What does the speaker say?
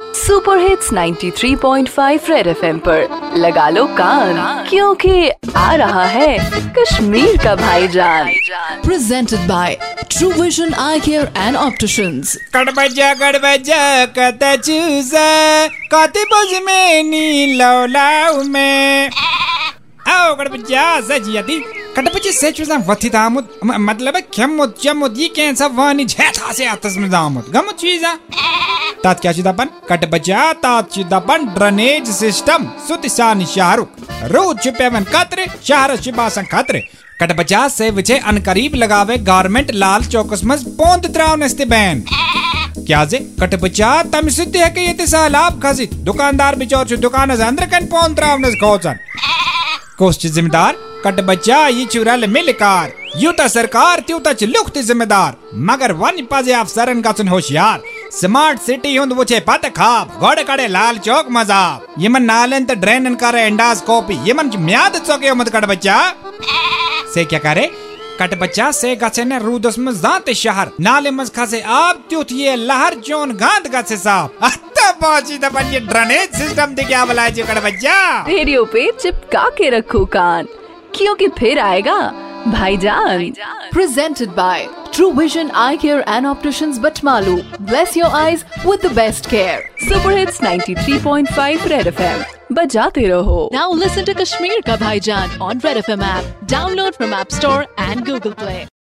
Super hits 93.5 Red FM पर। लगा लो कान क्योंकि आ रहा है कश्मीर का भाईजान। Presented by true vision eye care and opticians कड़बजा कड़बजा कत चूजा कति बज में नी लौलाऊ में। आओ कड़बजा सजिया दी। कैसा चिदापन कटबजा तात चिदापन ड्रेनेज सिस्टम, सुतिसानी शाहरुख। रोज छिपेवन कतरे शहर छिबासन खतरे। कटबजा से विचे अनकरीब लगावे गारमेंट लाल चौकस मज पोंद त्रावनस्ते बैन। क्या जे कटबचा तम सिद्धि है कि ये सैलाब खसी दुकानदार बिचौर छु दुकान अंदर कन पोंद त्रावनस खोचन। कोस्ट जिम्मेदार कट बच्चा ये चुरल मिलकार। यूता सरकार त्यूता च लुख्त जिम्मेदार। मगर वन पाजे अफसरन का होशियार। स्मार्ट सिटी हुंद वुचे पत खाप। गोड़ कड़े लाल चौक मजाब यमन नालन त ड्रेनन करे एंडास्कोपी यमन च म्याद चौके मत कट बच्चा। से क्या करे? कट बच्चा से गसे ने रूदस में जाते शहर। नाले मज खसे आप त्युत ये लहर जोन गांध गसे साहब अत्ता पहुँची दबन ये ड्रेनेज सिस्टम दे क्या बलाए जी कट बच्चा। रेडियो पे चिपका के रखो कान। क्योंकि फिर आएगा भाईजान Presented by True Vision Eye Care and Opticians Batmalu. Bless your eyes with the best care. Super hits 93.5 Red FM बजाते रहो Now listen to Kashmir Ka Bhaijan on Red FM app. Download from App Store and Google Play.